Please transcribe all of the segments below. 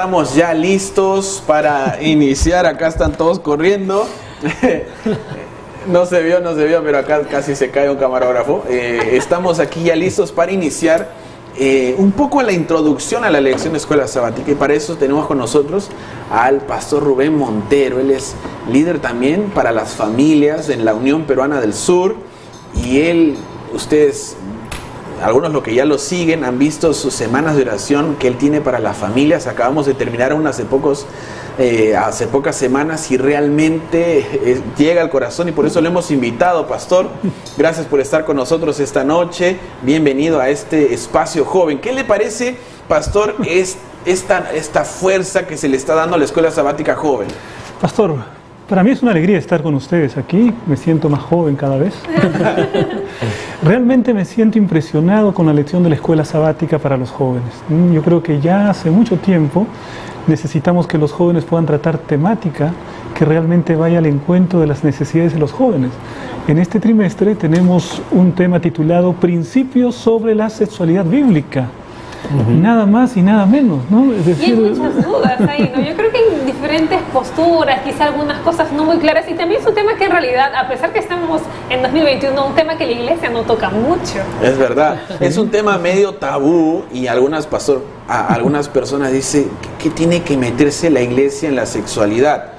estamos ya listos para iniciar. Acá están todos corriendo. No se vio, no se vio, pero acá casi se cae un camarógrafo. Eh, estamos aquí ya listos para iniciar eh, un poco la introducción a la lección de escuela sabática y para eso tenemos con nosotros al pastor Rubén Montero. Él es líder también para las familias en la Unión Peruana del Sur y él, ustedes algunos los que ya lo siguen han visto sus semanas de oración que él tiene para las familias. Acabamos de terminar unas hace pocos, eh, hace pocas semanas y realmente eh, llega al corazón y por eso lo hemos invitado, pastor. Gracias por estar con nosotros esta noche. Bienvenido a este espacio joven. ¿Qué le parece, pastor, es esta, esta fuerza que se le está dando a la escuela sabática joven? Pastor, para mí es una alegría estar con ustedes aquí, me siento más joven cada vez. Realmente me siento impresionado con la lección de la escuela sabática para los jóvenes. Mm, yo creo que ya hace mucho tiempo necesitamos que los jóvenes puedan tratar temática que realmente vaya al encuentro de las necesidades de los jóvenes. En este trimestre tenemos un tema titulado Principios sobre la sexualidad bíblica. Nada más y nada menos, ¿no? Es decir, y hay muchas dudas ahí, ¿no? Yo creo que hay diferentes posturas, quizá algunas cosas no muy claras, y también es un tema que en realidad, a pesar que estamos en 2021, un tema que la iglesia no toca mucho. Es verdad, es un tema medio tabú y algunas, pastor, algunas personas dicen, ¿qué tiene que meterse la iglesia en la sexualidad?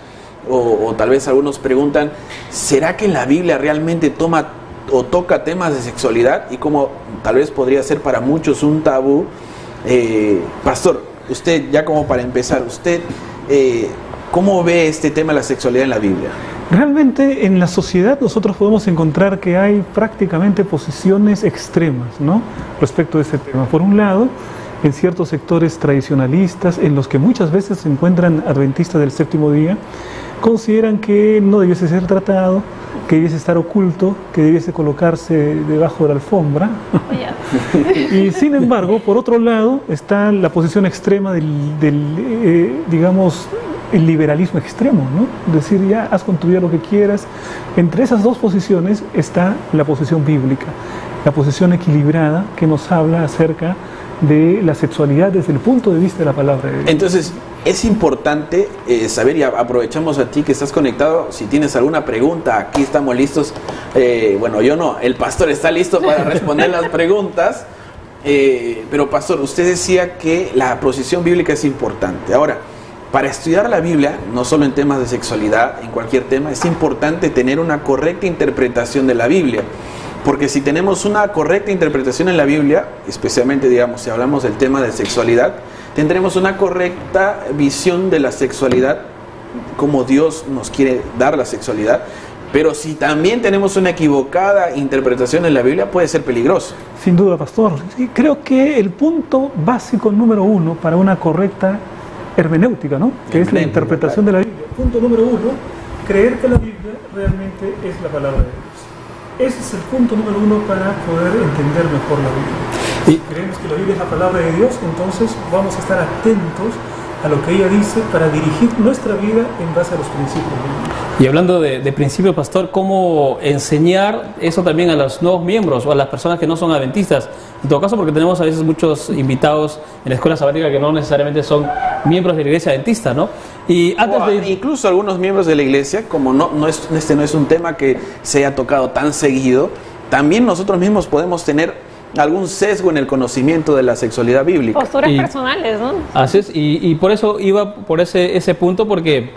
O, o, tal vez algunos preguntan, ¿será que la Biblia realmente toma o toca temas de sexualidad? Y como tal vez podría ser para muchos un tabú, eh, pastor, usted ya como para empezar, usted eh, ¿cómo ve este tema de la sexualidad en la Biblia? Realmente en la sociedad nosotros podemos encontrar que hay prácticamente posiciones extremas ¿no? respecto a este tema. Por un lado, en ciertos sectores tradicionalistas, en los que muchas veces se encuentran adventistas del séptimo día, consideran que no debiese ser tratado, que debiese estar oculto, que debiese colocarse debajo de la alfombra. y sin embargo, por otro lado, está la posición extrema del, eh, digamos, el liberalismo extremo, ¿no? Decir, ya, haz con tu vida lo que quieras. Entre esas dos posiciones está la posición bíblica, la posición equilibrada que nos habla acerca de la sexualidad desde el punto de vista de la palabra de Dios. Entonces, es importante eh, saber y aprovechamos a ti que estás conectado. Si tienes alguna pregunta, aquí estamos listos. Eh, bueno, yo no, el pastor está listo para responder las preguntas. Eh, pero pastor, usted decía que la posición bíblica es importante. Ahora, para estudiar la Biblia, no solo en temas de sexualidad, en cualquier tema, es importante tener una correcta interpretación de la Biblia. Porque si tenemos una correcta interpretación en la Biblia, especialmente digamos si hablamos del tema de sexualidad, tendremos una correcta visión de la sexualidad, como Dios nos quiere dar la sexualidad. Pero si también tenemos una equivocada interpretación en la Biblia, puede ser peligroso. Sin duda, pastor. creo que el punto básico número uno para una correcta hermenéutica, ¿no? que es la interpretación de la Biblia. Punto número uno, creer que la Biblia realmente es la palabra de Dios. Ese es el punto número uno para poder entender mejor la Biblia. Si creemos que la Biblia es la palabra de Dios, entonces vamos a estar atentos a lo que ella dice para dirigir nuestra vida en base a los principios. Y hablando de, de principio, pastor, ¿cómo enseñar eso también a los nuevos miembros o a las personas que no son adventistas? En todo caso, porque tenemos a veces muchos invitados en la escuela sabática que no necesariamente son miembros de la iglesia adventista, ¿no? Y antes de... Incluso algunos miembros de la iglesia, como no, no es, este no es un tema que se haya tocado tan seguido, también nosotros mismos podemos tener algún sesgo en el conocimiento de la sexualidad bíblica. Posturas personales, ¿no? Así es, y, por eso iba por ese, ese punto, porque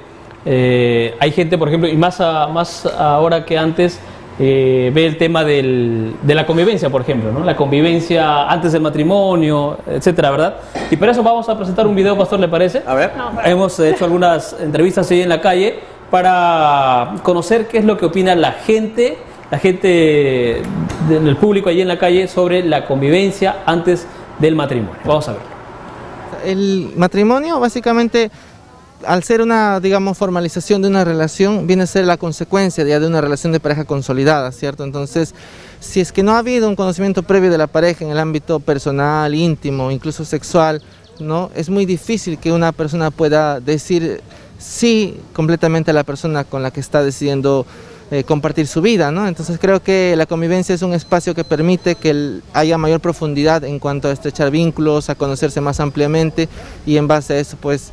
eh, hay gente, por ejemplo, y más, más ahora que antes, eh, ve el tema del, de la convivencia, por ejemplo, ¿no? la convivencia antes del matrimonio, etcétera, ¿verdad? Y por eso vamos a presentar un video, Pastor, ¿le parece? A ver. Hemos hecho algunas entrevistas ahí en la calle para conocer qué es lo que opina la gente la gente del público allí en la calle sobre la convivencia antes del matrimonio. Vamos a ver. El matrimonio básicamente al ser una, digamos, formalización de una relación, viene a ser la consecuencia ya de una relación de pareja consolidada, ¿cierto? Entonces, si es que no ha habido un conocimiento previo de la pareja en el ámbito personal, íntimo, incluso sexual, ¿no? Es muy difícil que una persona pueda decir sí completamente a la persona con la que está decidiendo eh, compartir su vida, ¿no? Entonces creo que la convivencia es un espacio que permite que haya mayor profundidad en cuanto a estrechar vínculos, a conocerse más ampliamente y en base a eso pues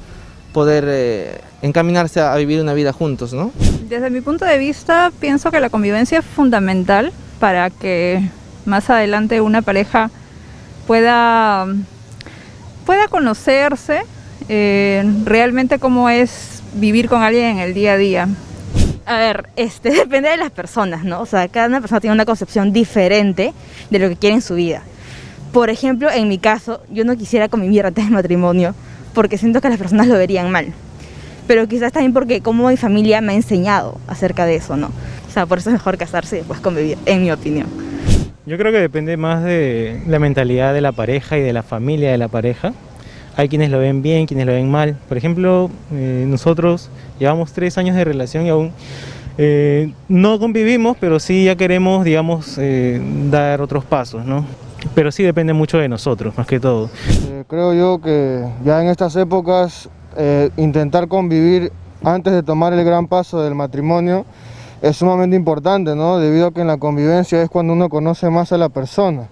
poder eh, encaminarse a, vivir una vida juntos, ¿no? Desde mi punto de vista pienso que la convivencia es fundamental para que más adelante una pareja pueda, pueda conocerse eh, realmente cómo es vivir con alguien en el día a día. A ver, este, depende de las personas, ¿no? O sea, cada persona tiene una concepción diferente de lo que quiere en su vida. Por ejemplo, en mi caso, yo no quisiera convivir antes del matrimonio porque siento que las personas lo verían mal. Pero quizás también porque como mi familia me ha enseñado acerca de eso, ¿no? O sea, por eso es mejor casarse y después convivir, en mi opinión. Yo creo que depende más de la mentalidad de la pareja y de la familia de la pareja. Hay quienes lo ven bien, quienes lo ven mal. Por ejemplo, eh, nosotros llevamos tres años de relación y aún eh, no convivimos, pero sí ya queremos, digamos, eh, dar otros pasos, ¿no? Pero sí depende mucho de nosotros, más que todo. creo yo que ya en estas épocas intentar convivir antes de tomar el gran paso del matrimonio es sumamente importante, ¿no? Debido a que en la convivencia es cuando uno conoce más a la persona.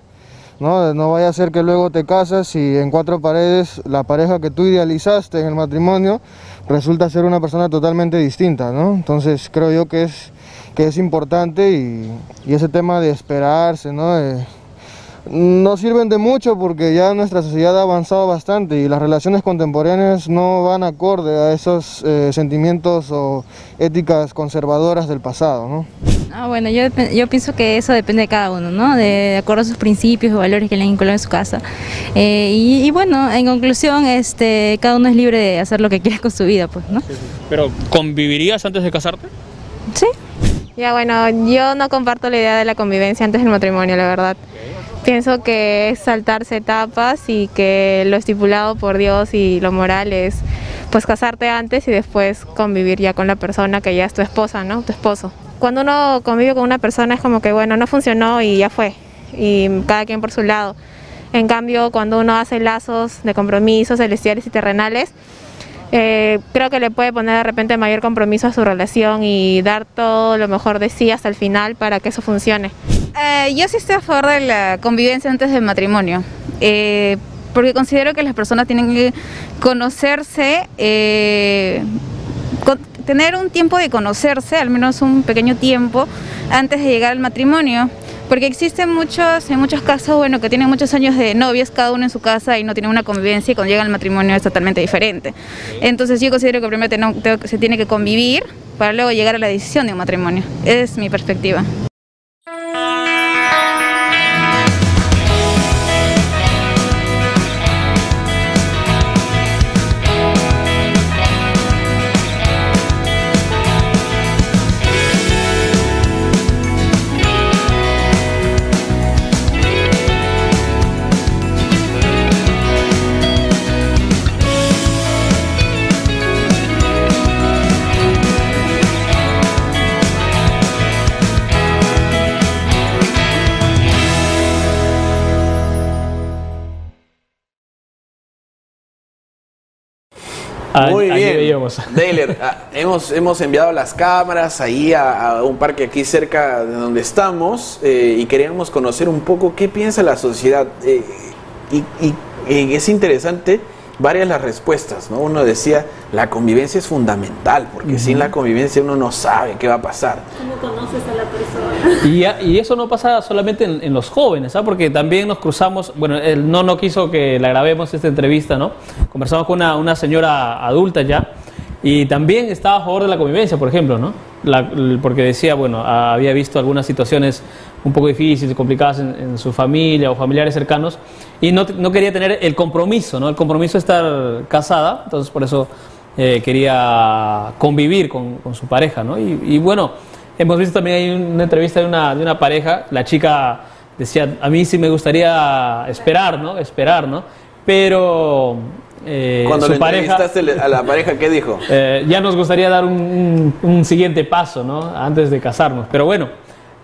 ¿no? No vaya a ser que luego te casas y en cuatro paredes la pareja que tú idealizaste en el matrimonio resulta ser una persona totalmente distinta, ¿no? Entonces creo yo que es, que es importante y, ese tema de esperarse, ¿no? No sirven de mucho porque ya nuestra sociedad ha avanzado bastante y las relaciones contemporáneas no van acorde a esos eh, sentimientos o éticas conservadoras del pasado. ¿no? Ah, bueno, yo, yo pienso que eso depende de cada uno, ¿no? De, acuerdo a sus principios y valores que le han en su casa. Eh, y, bueno, en conclusión, este, cada uno es libre de hacer lo que quiera con su vida, pues, ¿no? Pero, ¿convivirías antes de casarte? Sí. Ya, bueno, yo no comparto la idea de la convivencia antes del matrimonio, la verdad. Pienso que es saltarse etapas y que lo estipulado por Dios y lo moral es pues casarte antes y después convivir ya con la persona que ya es tu esposa, ¿no? Tu esposo. Cuando uno convive con una persona es como que bueno, no funcionó y ya fue, y cada quien por su lado. En cambio, cuando uno hace lazos de compromisos celestiales y terrenales, eh, creo que le puede poner de repente mayor compromiso a su relación y dar todo lo mejor de sí hasta el final para que eso funcione. Eh, yo sí estoy a favor de la convivencia antes del matrimonio, eh, porque considero que las personas tienen que conocerse, eh, tener un tiempo de conocerse, al menos un pequeño tiempo, antes de llegar al matrimonio. Porque existen muchos, en muchos casos, bueno, que tienen muchos años de novias, cada uno en su casa y no tienen una convivencia y cuando llegan al matrimonio es totalmente diferente. Entonces yo considero que primero se tiene que convivir para luego llegar a la decisión de un matrimonio. Es mi perspectiva. Muy bien. Dailer, ah, hemos, hemos enviado las cámaras ahí a, un parque aquí cerca de donde estamos eh, y queríamos conocer un poco qué piensa la sociedad. Eh, y, es interesante varias las respuestas, ¿no? Uno decía, la convivencia es fundamental, porque sin la convivencia uno no sabe qué va a pasar. ¿Cómo conoces a la persona? Y, eso no pasa solamente en, los jóvenes, ¿ah? Porque también nos cruzamos, bueno, él no, no quiso que la grabemos esta entrevista, ¿no? Conversamos con una, una señora adulta ya, y también estaba a favor de la convivencia, por ejemplo, ¿no? porque decía, bueno, había visto algunas situaciones un poco difíciles, complicadas en, su familia o familiares cercanos y no, no, quería tener el compromiso, ¿no? El compromiso de estar casada, entonces por eso eh, quería convivir con, con, su pareja, ¿no? Y, bueno, hemos visto también ahí una entrevista de una, de una pareja, la chica decía, a mí sí me gustaría esperar, ¿no? Esperar, ¿no? Pero eh, Cuando le pareja, a la pareja, ¿qué dijo? Eh, ya nos gustaría dar un, un, siguiente paso, ¿no? Antes de casarnos. Pero bueno,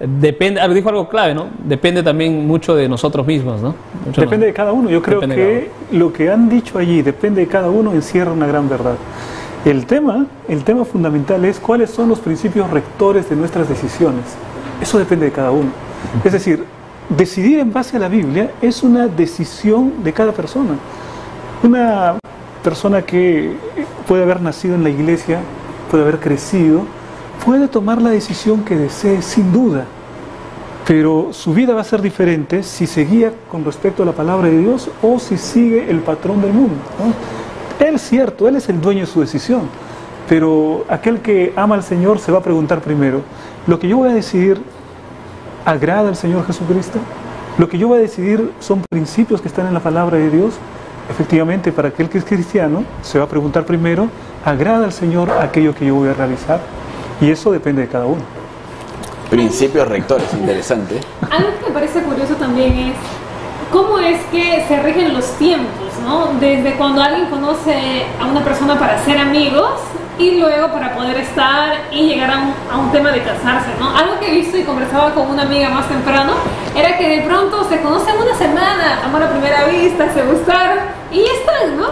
depende, dijo algo clave, ¿no? Depende también mucho de nosotros mismos, ¿no? depende de cada uno. Yo creo que lo que han dicho allí, depende de cada uno, encierra una gran verdad. El tema, el tema fundamental es cuáles son los principios rectores de nuestras decisiones. Eso depende de cada uno. Es decir, decidir en base a la Biblia es una decisión de cada persona. Una persona que puede haber nacido en la iglesia, puede haber crecido, puede tomar la decisión que desee sin duda, pero su vida va a ser diferente si se guía con respecto a la palabra de Dios o si sigue el patrón del mundo. Él es cierto, él es el dueño de su decisión, pero aquel que ama al Señor se va a preguntar primero, ¿lo que yo voy a decidir agrada al Señor Jesucristo? ¿Lo que yo voy a decidir son principios que están en la palabra de Dios? Efectivamente, para aquel que es cristiano, se va a preguntar primero, ¿agrada al Señor aquello que yo voy a realizar? Y eso depende de cada uno. Principios rectores, interesante. Algo que me parece curioso también es cómo es que se rigen los tiempos, ¿no? Desde cuando alguien conoce a una persona para ser amigos y luego para poder estar y llegar a un, a un, tema de casarse, ¿no? Algo que he visto y conversaba con una amiga más temprano era que de pronto se conocen una semana, amor a primera vista, se gustaron y ya están, ¿no?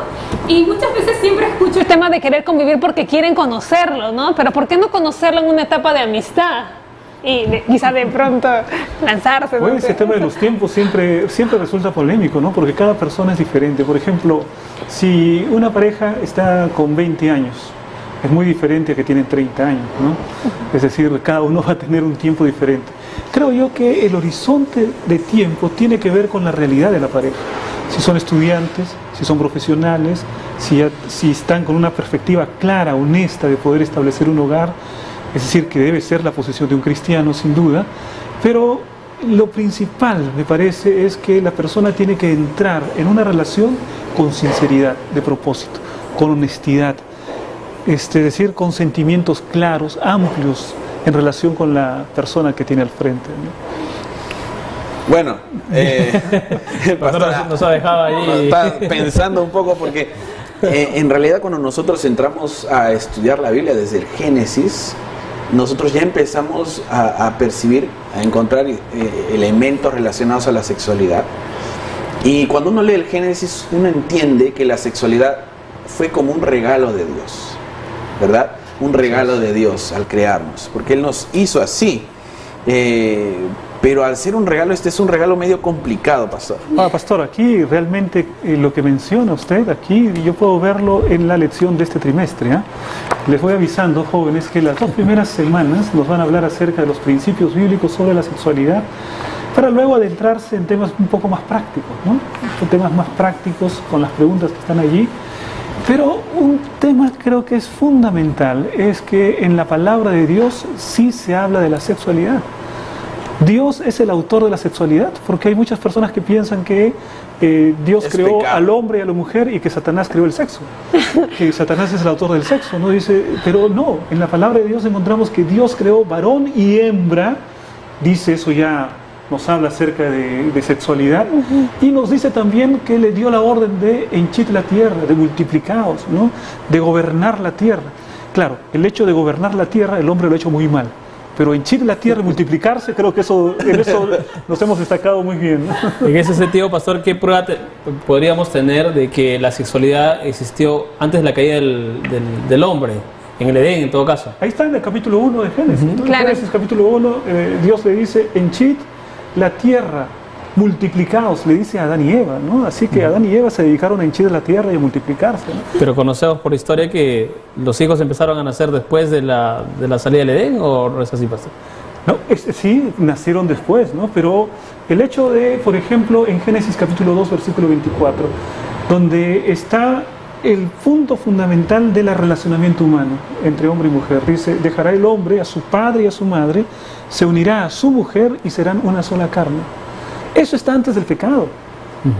Y muchas veces siempre escucho el tema de querer convivir porque quieren conocerlo, ¿no? Pero ¿por qué no conocerlo en una etapa de amistad? y de, quizá de pronto lanzarse. Bueno, ese tema de los tiempos siempre, siempre resulta polémico, ¿no? Porque cada persona es diferente. Por ejemplo, si una pareja está con 20 años, es muy diferente a que tienen 30 años, ¿no? Es decir, cada uno va a tener un tiempo diferente. Creo yo que el horizonte de tiempo tiene que ver con la realidad de la pareja. Si son estudiantes, si son profesionales, si, ya, si están con una perspectiva clara, honesta de poder establecer un hogar, es decir, que debe ser la posición de un cristiano sin duda, pero lo principal, me parece, es que la persona tiene que entrar en una relación con sinceridad de propósito, con honestidad, este, es decir, con sentimientos claros, amplios en relación con la persona que tiene al frente. ¿no? Bueno, eh, pastora, nos ha dejado ahí. Está pensando un poco porque eh, en realidad cuando nosotros entramos a estudiar la Biblia desde el Génesis, nosotros ya empezamos a, percibir, a encontrar eh, elementos relacionados a la sexualidad. Y cuando uno lee el Génesis, uno entiende que la sexualidad fue como un regalo de Dios, ¿verdad? Un regalo de Dios al crearnos, porque Él nos hizo así. Eh, pero al ser un regalo, este es un regalo medio complicado, pastor. Ah, pastor, aquí realmente eh, lo que menciona usted, aquí yo puedo verlo en la lección de este trimestre. ¿eh? Les voy avisando, jóvenes, que las dos primeras semanas nos van a hablar acerca de los principios bíblicos sobre la sexualidad, para luego adentrarse en temas un poco más prácticos, ¿no? Temas más prácticos con las preguntas que están allí. Pero un tema creo que es fundamental es que en la palabra de Dios sí se habla de la sexualidad. Dios es el autor de la sexualidad, porque hay muchas personas que piensan que eh, Dios Es creó pecado. al hombre y a la mujer y que Satanás creó el sexo, que Satanás es el autor del sexo, ¿no? Dice, pero no, en la palabra de Dios encontramos que Dios creó varón y hembra, dice eso ya nos habla acerca de, de sexualidad y nos dice también que le dio la orden de henchir la tierra, de multiplicaos, ¿no? de gobernar la tierra. Claro, el hecho de gobernar la tierra el hombre lo ha hecho muy mal, pero henchir la tierra multiplicarse creo que eso, en eso nos hemos destacado muy bien. ¿no? En ese sentido, pastor, ¿qué prueba te- podríamos tener de que la sexualidad existió antes de la caída del, del- del hombre? En el Edén, en todo caso. Ahí está en el capítulo 1 de Génesis. ¿no? En Claro. Génesis capítulo 1, eh, Dios le dice, henchid la tierra, multiplicaos, le dice a Adán y Eva, ¿no? Así que Adán y Eva se dedicaron a henchir la tierra y a multiplicarse, ¿no? Pero conocemos por historia que los hijos empezaron a nacer después de la, de la salida del Edén, ¿o no es así, pastor? No, es- sí, nacieron después, ¿no? Pero el hecho de, por ejemplo, en Génesis capítulo 2, versículo 24, donde está el punto fundamental del relacionamiento humano entre hombre y mujer. Dice, dejará el hombre a su padre y a su madre, se unirá a su mujer y serán una sola carne. Eso está antes del pecado.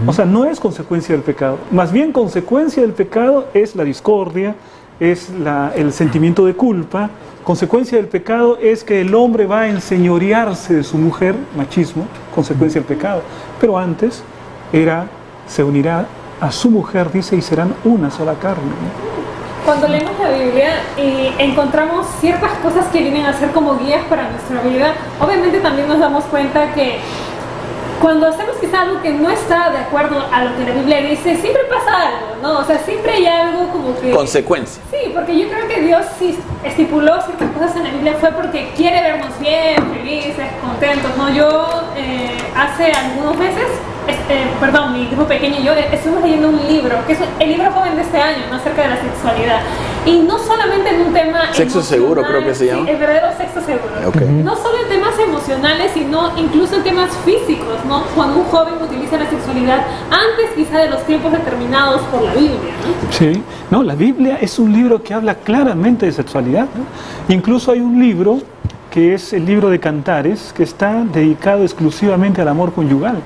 O sea, no es consecuencia del pecado. Más bien consecuencia del pecado es la discordia, es la- el sentimiento de culpa. Consecuencia del pecado es que el hombre va a enseñorearse de su mujer, machismo, consecuencia del pecado. Pero antes era, se unirá a su mujer, dice, y serán una sola carne. ¿no? Cuando leemos la Biblia y encontramos ciertas cosas que vienen a ser como guías para nuestra vida, obviamente también nos damos cuenta que cuando hacemos quizá algo que no está de acuerdo a lo que la Biblia dice, siempre pasa algo, ¿no? O sea, siempre hay algo como que... Consecuencia. Sí, porque yo creo que Dios sí estipuló ciertas cosas en la Biblia fue porque quiere vernos bien, felices, contentos, ¿no? Yo eh, hace algunos meses, este, perdón, mi hijo pequeño y yo estuvimos leyendo un libro, que es el libro joven de este año, ¿no? Acerca de la sexualidad. Y no solamente en un tema... Sexo seguro, creo que se llama. Sí, el verdadero sexo seguro. Ok. No solo en temas emocionales, sino incluso en temas físicos, ¿no? Cuando un joven utiliza la sexualidad antes quizá de los tiempos determinados por la Biblia, ¿no? Sí, no, la Biblia es un libro que habla claramente de sexualidad. ¿no? Incluso hay un libro que es el libro de Cantares, que está dedicado exclusivamente al amor conyugal.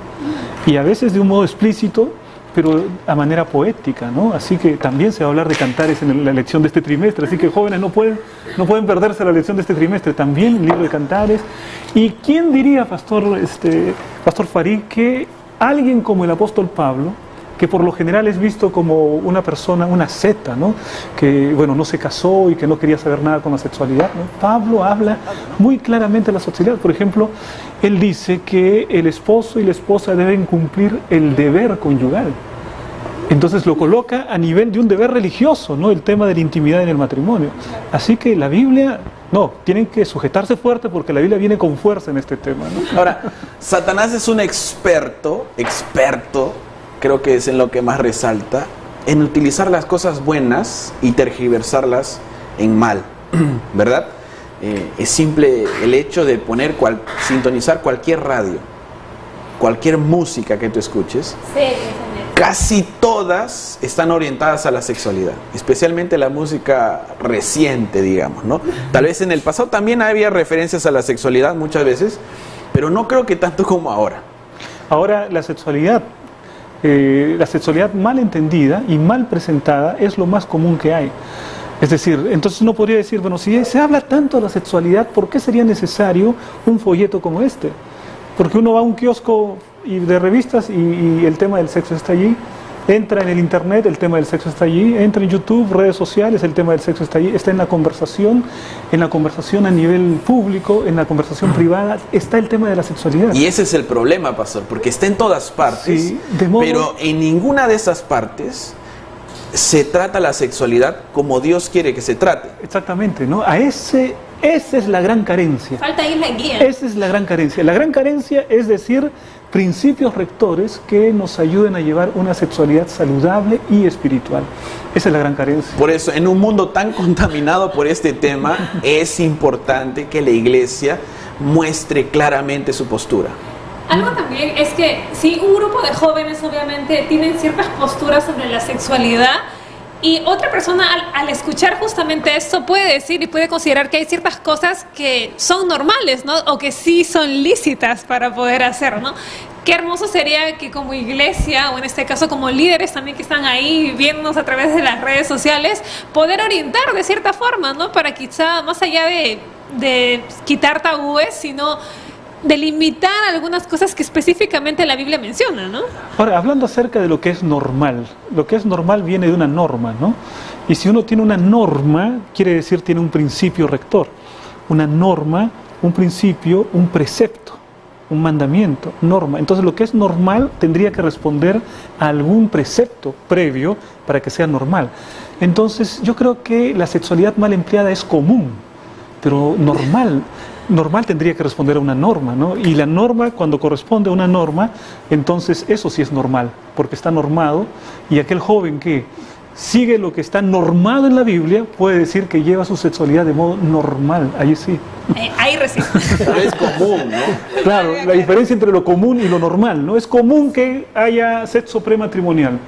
Y a veces de un modo explícito, pero a manera poética, ¿no? Así que también se va a hablar de Cantares en la lección de este trimestre. Así que jóvenes no pueden, no pueden perderse la lección de este trimestre. También el libro de Cantares. ¿Y quién diría, Pastor, este, Pastor Farid, que alguien como el apóstol Pablo, que por lo general es visto como una persona, una seta, ¿no? que bueno, no se casó y que no quería saber nada con la sexualidad. ¿no? Pablo habla muy claramente de la sexualidad. Por ejemplo, él dice que el esposo y la esposa deben cumplir el deber conyugal. Entonces lo coloca a nivel de un deber religioso, ¿no? El tema de la intimidad en el matrimonio. Así que la Biblia, no, tienen que sujetarse fuerte porque la Biblia viene con fuerza en este tema, ¿no? Ahora, Satanás es un experto, experto, creo que es en lo que más resalta, en utilizar las cosas buenas y tergiversarlas en mal, ¿verdad? Eh, es simple el hecho de poner, cual, sintonizar cualquier radio, cualquier música que tú escuches, Sí, casi todas están orientadas a la sexualidad, especialmente la música reciente, digamos, ¿no? Tal vez en el pasado también había referencias a la sexualidad muchas veces, pero no creo que tanto como ahora. Ahora, la sexualidad, eh, la sexualidad mal entendida y mal presentada es lo más común que hay. Es decir, entonces uno podría decir, bueno, si se habla tanto de la sexualidad, ¿por qué sería necesario un folleto como este? Porque uno va a un kiosco de revistas y el tema del sexo está allí, entra en el internet, el tema del sexo está allí, entra en YouTube, redes sociales, el tema del sexo está allí, está en la conversación, en la conversación a nivel público, en la conversación privada, está el tema de la sexualidad. Y ese es el problema, pastor, porque está en todas partes, Sí, de modo- pero en ninguna de esas partes se trata la sexualidad como Dios quiere que se trate. Exactamente, ¿no? A ese, esa es la gran carencia. Falta ahí la guía. Esa es la gran carencia. La gran carencia es decir, principios rectores que nos ayuden a llevar una sexualidad saludable y espiritual. Esa es la gran carencia. Por eso, en un mundo tan contaminado por este tema, es importante que la iglesia muestre claramente su postura. Algo también es que si un grupo de jóvenes obviamente tienen ciertas posturas sobre la sexualidad y otra persona al, escuchar justamente esto puede decir y puede considerar que hay ciertas cosas que son normales, ¿no? O que sí son lícitas para poder hacer, ¿no? Qué hermoso sería que como iglesia, o en este caso como líderes también que están ahí viéndonos a través de las redes sociales, poder orientar de cierta forma, ¿no? Para quizá, más allá de, de quitar tabúes, sino delimitar algunas cosas que específicamente la Biblia menciona, ¿no? Ahora, hablando acerca de lo que es normal, lo que es normal viene de una norma, ¿no? Y si uno tiene una norma, quiere decir tiene un principio rector. Una norma, un principio, un precepto, un mandamiento, norma. Entonces lo que es normal tendría que responder a algún precepto previo para que sea normal. Entonces yo creo que la sexualidad mal empleada es común, pero normal. Normal tendría que responder a una norma, ¿no? Y la norma, cuando corresponde a una norma, entonces eso sí es normal, porque está normado, y aquel joven que sigue lo que está normado en la Biblia puede decir que lleva su sexualidad de modo normal, ahí sí. Eh, ahí recién. Es común, ¿no? Claro, la diferencia entre lo común y lo normal, ¿no? Es común que haya sexo prematrimonial,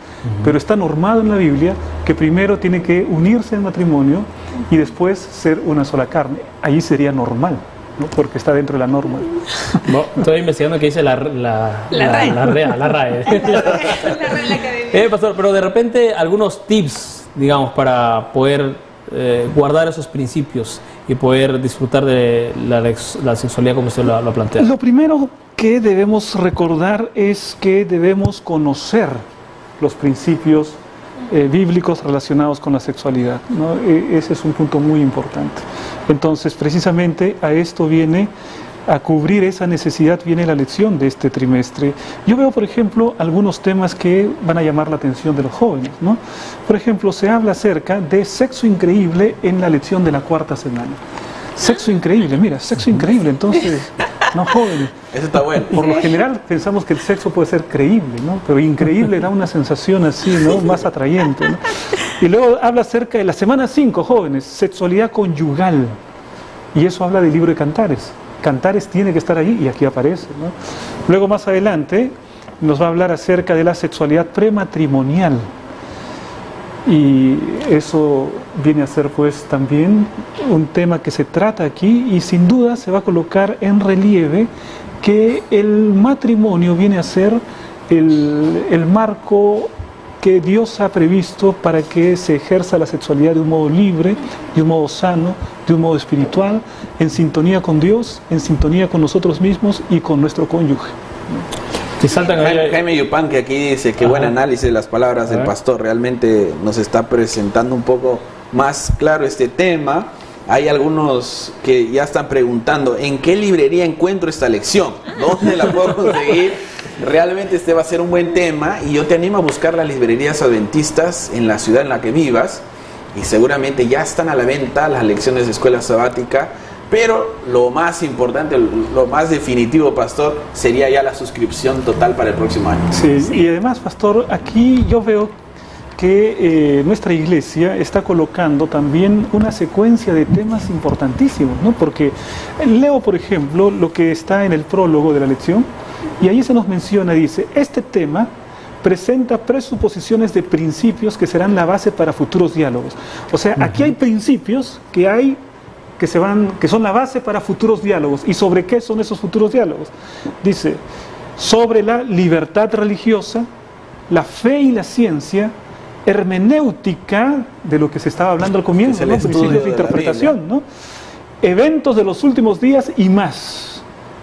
pero está normado en la Biblia que primero tiene que unirse en matrimonio y después ser una sola carne. Ahí sería normal, ¿no? Porque está dentro de la norma. No, estoy investigando qué dice la, la, La RAE. La, RAE, la RAE. Eh, pastor, pero de repente algunos tips, digamos, para poder eh, guardar esos principios y poder disfrutar de la, lex- la sexualidad como usted lo, lo plantea. Lo primero que debemos recordar es que debemos conocer los principios eh, bíblicos relacionados con la sexualidad. ¿no? E- ese es un punto muy importante. Entonces, precisamente a esto viene a cubrir esa necesidad viene la lección de este trimestre. Yo veo, por ejemplo, algunos temas que van a llamar la atención de los jóvenes. ¿no? Por ejemplo, se habla acerca de sexo increíble en la lección de la cuarta semana. Sexo increíble, mira, sexo increíble. Entonces, no jóvenes. Eso está bueno. Por lo general pensamos que el sexo puede ser creíble, ¿no? Pero increíble da una sensación así, ¿no? Más atrayente, ¿no? Y luego habla acerca de la semana 5, jóvenes, sexualidad conyugal. Y eso habla del libro de Cantares. Cantares tiene que estar ahí y aquí aparece, ¿no? Luego más adelante nos va a hablar acerca de la sexualidad prematrimonial. Y eso viene a ser pues también un tema que se trata aquí y sin duda se va a colocar en relieve que el matrimonio viene a ser el, el marco que Dios ha previsto para que se ejerza la sexualidad de un modo libre, de un modo sano, de un modo espiritual, en sintonía con Dios, en sintonía con nosotros mismos y con nuestro cónyuge. Saltan Jaime, Jaime Yupan que aquí dice que buen análisis de las palabras del pastor realmente nos está presentando un poco más claro este tema. Hay algunos que ya están preguntando en qué librería encuentro esta lección, dónde la puedo conseguir. Realmente este va a ser un buen tema y yo te animo a buscar las librerías adventistas en la ciudad en la que vivas y seguramente ya están a la venta las lecciones de escuela sabática. Pero lo más importante, lo más definitivo, pastor, sería ya la suscripción total para el próximo año. Sí, y además, pastor, aquí yo veo que eh, nuestra iglesia está colocando también una secuencia de temas importantísimos, ¿no? Porque leo, por ejemplo, lo que está en el prólogo de la lección, y ahí se nos menciona, dice, este tema presenta presuposiciones de principios que serán la base para futuros diálogos. O sea, aquí hay principios que hay que se van que son la base para futuros diálogos. ¿Y sobre qué son esos futuros diálogos? Dice, sobre la libertad religiosa, la fe y la ciencia, hermenéutica, de lo que se estaba hablando al comienzo, ¿no? principios de interpretación, ¿no? eventos de los últimos días y más.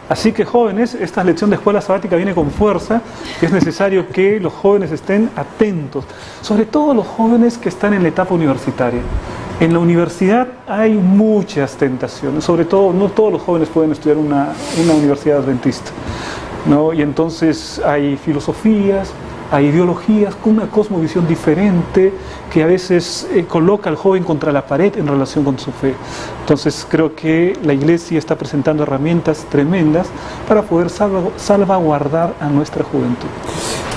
Así que jóvenes, esta lección de escuela sabática viene con fuerza y es necesario que los jóvenes estén atentos, sobre todo los jóvenes que están en la etapa universitaria. En la universidad hay muchas tentaciones, sobre todo no todos los jóvenes pueden estudiar una, una universidad adventista. ¿no? Y entonces hay filosofías, hay ideologías con una cosmovisión diferente que a veces eh, coloca al joven contra la pared en relación con su fe. Entonces creo que la iglesia está presentando herramientas tremendas para poder salva- salvaguardar a nuestra juventud.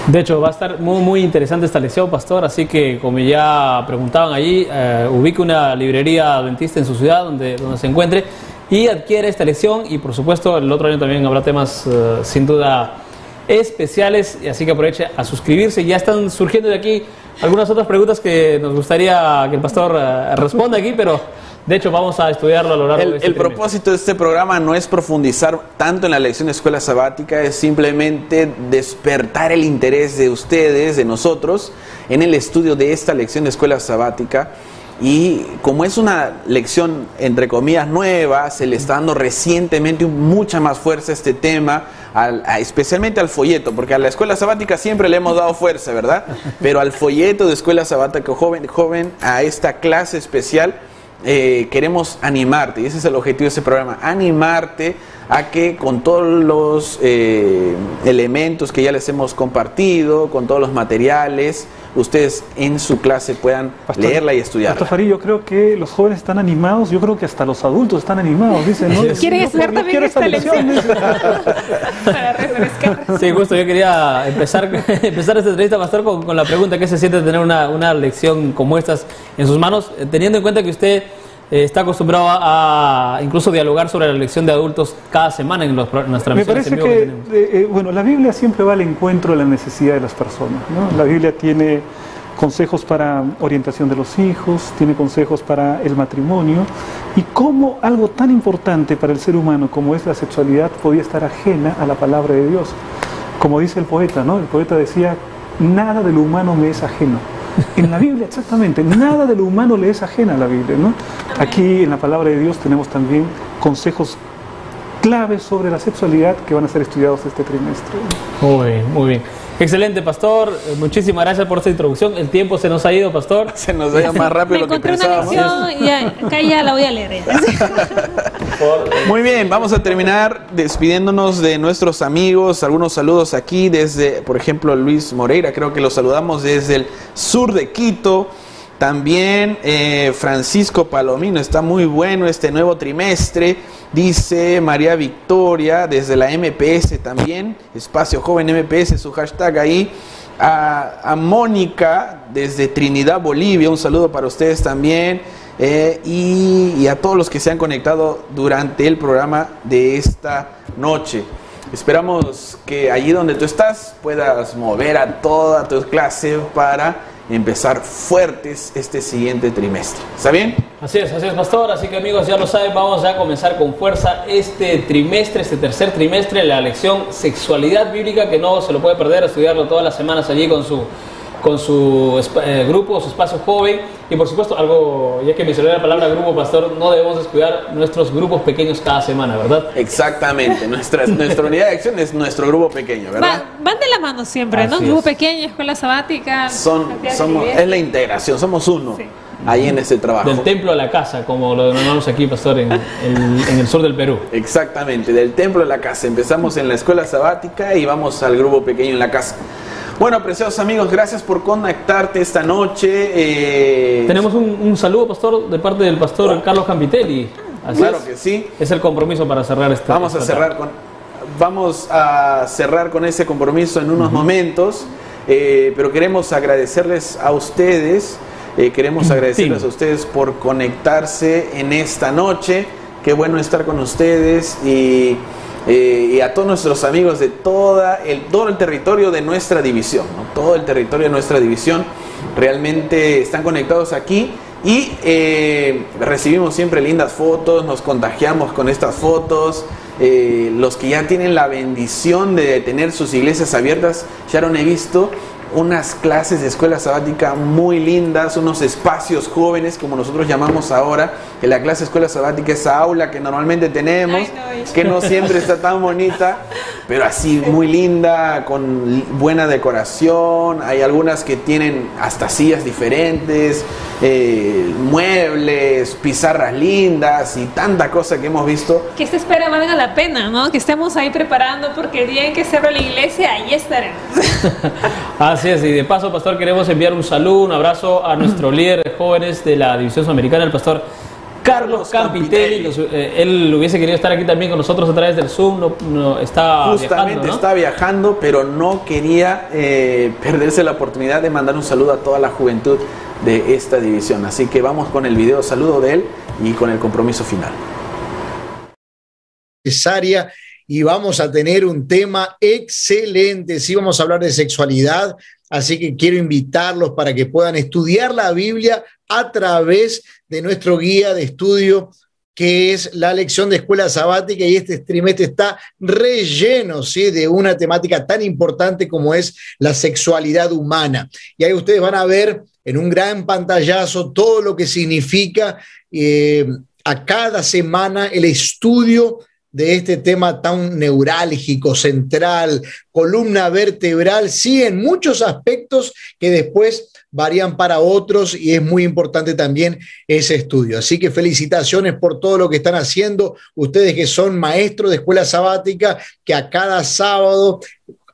De hecho, va a estar muy, muy interesante esta lección, pastor. Así que, como ya preguntaban allí, eh, ubique una librería adventista en su ciudad donde, donde se encuentre y adquiere esta lección. Y por supuesto, el otro año también habrá temas eh, sin duda especiales. Y así que aproveche a suscribirse. Ya están surgiendo de aquí algunas otras preguntas que nos gustaría que el pastor eh, responda aquí, pero de hecho vamos a estudiarlo a lo largo El, de este el trimestre. propósito de este programa no es profundizar tanto en la lección de escuela sabática, es simplemente despertar el interés de ustedes, de nosotros, en el estudio de esta lección de escuela sabática. Y como es una lección, entre comillas, nueva, se le está dando recientemente mucha más fuerza a este tema, especialmente al folleto, porque a la escuela sabática siempre le hemos dado fuerza, ¿verdad? Pero al folleto de escuela sabática joven, joven a esta clase especial, eh, queremos animarte, y ese es el objetivo de este programa, animarte a que con todos los eh, elementos que ya les hemos compartido, con todos los materiales, ustedes en su clase puedan Pastor- leerla y Pastor estudiarla. Farid, yo creo que los jóvenes están animados, yo creo que hasta los adultos están animados, dicen, ¿no? ¿Quieren estudiar también quiero esta lección. Para refrescar. Sí, justo, yo quería empezar, empezar esta entrevista, Pastor, con, con la pregunta, ¿qué se siente tener una, una lección como estas en sus manos? Eh, Teniendo en cuenta que usted eh, está acostumbrado a, incluso dialogar sobre la lección de adultos cada semana en, los, en Me parece que eh, eh, bueno, la Biblia siempre va al encuentro de la necesidad de las personas. ¿no? La Biblia tiene consejos para orientación de los hijos, tiene consejos para el matrimonio y cómo algo tan importante para el ser humano como es la sexualidad podía estar ajena a la palabra de Dios. Como dice el poeta, ¿no? El poeta decía, nada de lo humano me es ajeno. En la Biblia, exactamente, nada de lo humano le es ajena a la Biblia, ¿no? Aquí en la palabra de Dios tenemos también consejos claves sobre la sexualidad que van a ser estudiados este trimestre. Muy bien, muy bien. Excelente, Pastor. Eh, Muchísimas gracias por esta introducción. El tiempo se nos ha ido, Pastor. Se nos vaya más rápido Me de lo que encontré una pensábamos. lección y ya, acá ya la voy a leer. Muy bien, vamos a terminar despidiéndonos de nuestros amigos. Algunos saludos aquí desde, por ejemplo, Luis Moreira, creo que lo saludamos desde el sur de Quito. También eh, Francisco Palomino, está muy bueno este nuevo trimestre. Dice María Victoria desde la MPS también, Espacio Joven MPS, su hashtag ahí. A, Mónica desde Trinidad, Bolivia, un saludo para ustedes también. Eh, y a todos los que se han conectado durante el programa de esta noche. Esperamos que allí donde tú estás puedas mover a toda tu clase para empezar fuertes este siguiente trimestre. ¿Está bien? Así es, así es, pastor. Así que amigos, ya lo saben, vamos a comenzar con fuerza este trimestre, este tercer trimestre, la lección sexualidad bíblica, que no se lo puede perder, estudiarlo todas las semanas allí con su con su eh, grupo, su espacio joven. Y por supuesto, algo, ya que mencioné la palabra grupo, pastor, no debemos descuidar nuestros grupos pequeños cada semana, ¿verdad? Exactamente, nuestra, nuestra unidad de acción es nuestro grupo pequeño, ¿verdad? Va- van de la mano siempre, ¿no? Así Grupo es. pequeño, escuela sabática. Son, somos, es la integración, somos uno ahí en ese trabajo. Del templo a la casa, como lo denominamos aquí, pastor, en, en- en el sur del Perú. Exactamente, del templo a la casa. Empezamos en la escuela sabática y vamos al grupo pequeño en la casa. Bueno, preciosos amigos, gracias por conectarte esta noche. eh, Tenemos un, un saludo, pastor, de parte del pastor Carlos Campitelli. Así Claro es. que sí. Es el compromiso para cerrar este. Vamos a esta cerrar con vamos a cerrar con ese compromiso en unos momentos, eh, pero queremos agradecerles a ustedes, eh, queremos agradecerles a ustedes por conectarse en esta noche. Qué bueno estar con ustedes y, eh, y a todos nuestros amigos de toda el, todo el territorio de nuestra división, todo el territorio de nuestra división realmente están conectados aquí y eh, recibimos siempre lindas fotos, nos contagiamos con estas fotos. Eh, los que ya tienen la bendición de tener sus iglesias abiertas, Sharon, he visto unas clases de escuela sabática muy lindas, unos espacios jóvenes, como nosotros llamamos ahora, que la clase de escuela sabática esa aula que normalmente tenemos, que no siempre está tan bonita, pero así muy linda, con buena decoración, hay algunas que tienen hasta sillas diferentes, eh, muebles, pizarras lindas y tanta cosa que hemos visto. Que esta espera valga la pena, ¿no? Que estemos ahí preparando porque el día en que se abra la iglesia, ahí estaremos. Así es, y de paso, pastor, queremos enviar un saludo, un abrazo a nuestro líder de jóvenes de la División Sudamericana, el pastor Carlos Campitelli. Nos- eh, él hubiese querido estar aquí también con nosotros a través del Zoom, no, no- está Justamente viajando, ¿no? está viajando, pero no quería eh, perderse la oportunidad de mandar un saludo a toda la juventud de esta división. Así que vamos con el video saludo de él y con el compromiso final. necesaria y vamos a tener un tema excelente. Sí, vamos a hablar de sexualidad, así que quiero invitarlos para que puedan estudiar la Biblia a través de nuestro guía de estudio que es la lección de escuela sabática y este trimestre está relleno ¿sí? de una temática tan importante como es la sexualidad humana. Y ahí ustedes van a ver en un gran pantallazo todo lo que significa eh, a cada semana el estudio de este tema tan neurálgico, central, columna vertebral, sí, en muchos aspectos que después varían para otros y es muy importante también ese estudio. Así que felicitaciones por todo lo que están haciendo, ustedes que son maestros de escuela sabática, que a cada sábado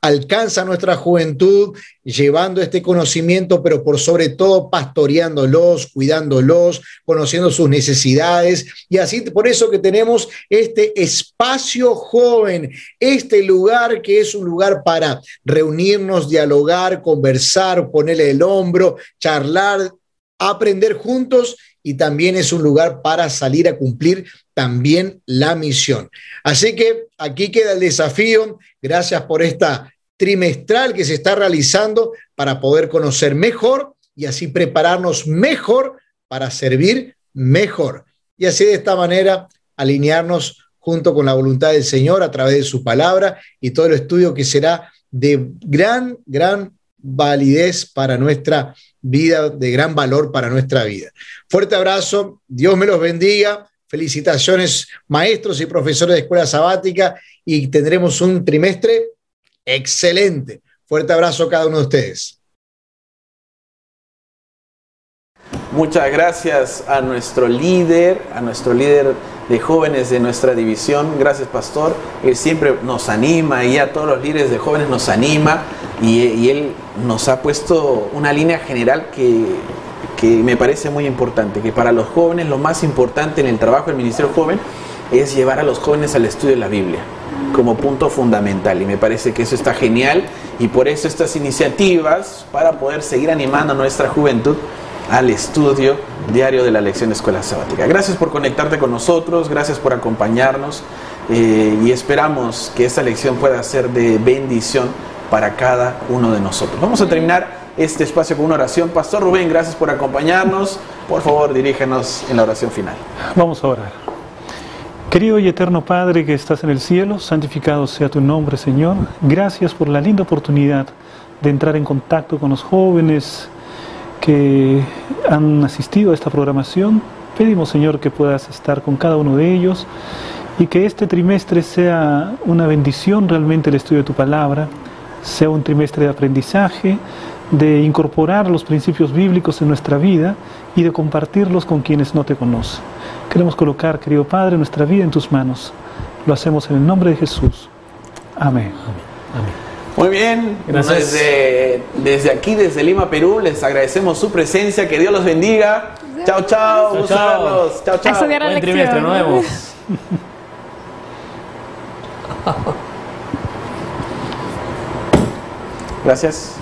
alcanza nuestra juventud llevando este conocimiento, pero por sobre todo pastoreándolos, cuidándolos, conociendo sus necesidades. Y así, por eso que tenemos este espacio joven, este lugar que es un lugar para reunirnos, dialogar, conversar, ponerle el hombro, charlar, aprender juntos y también es un lugar para salir a cumplir también la misión. Así que aquí queda el desafío. Gracias por esta trimestral que se está realizando para poder conocer mejor y así prepararnos mejor para servir mejor. Y así de esta manera alinearnos junto con la voluntad del Señor a través de su palabra y todo el estudio que será de gran, gran validez para nuestra vida, de gran valor para nuestra vida. Fuerte abrazo, Dios me los bendiga. Felicitaciones, maestros y profesores de escuela sabática, y tendremos un trimestre excelente. Fuerte abrazo a cada uno de ustedes. Muchas gracias a nuestro líder, a nuestro líder de jóvenes de nuestra división. Gracias, pastor. Él siempre nos anima y a todos los líderes de jóvenes nos anima y, y él nos ha puesto una línea general que, que me parece muy importante, que para los jóvenes lo más importante en el trabajo del Ministerio Joven es llevar a los jóvenes al estudio de la Biblia como punto fundamental y me parece que eso está genial y por eso estas iniciativas para poder seguir animando a nuestra juventud al estudio diario de la lección de escuela sabática. Gracias por conectarte con nosotros, gracias por acompañarnos eh, y esperamos que esta lección pueda ser de bendición para cada uno de nosotros. Vamos a terminar este espacio con una oración. Pastor Rubén, gracias por acompañarnos. Por favor, dirígenos en la oración final. Vamos a orar. Querido y eterno Padre que estás en el cielo, santificado sea tu nombre, Señor. Gracias por la linda oportunidad de entrar en contacto con los jóvenes que han asistido a esta programación. Pedimos, Señor, que puedas estar con cada uno de ellos y que este trimestre sea una bendición realmente el estudio de tu palabra, sea un trimestre de aprendizaje, de incorporar los principios bíblicos en nuestra vida y de compartirlos con quienes no te conocen. Queremos colocar, querido Padre, nuestra vida en tus manos. Lo hacemos en el nombre de Jesús. Amén. Muy bien, Gracias. Desde, desde aquí, desde Lima, Perú, les agradecemos su presencia. Que Dios los bendiga. Chao, chao. Chao, gusto chao. verlos. Buen lección. trimestre, vemos. Gracias.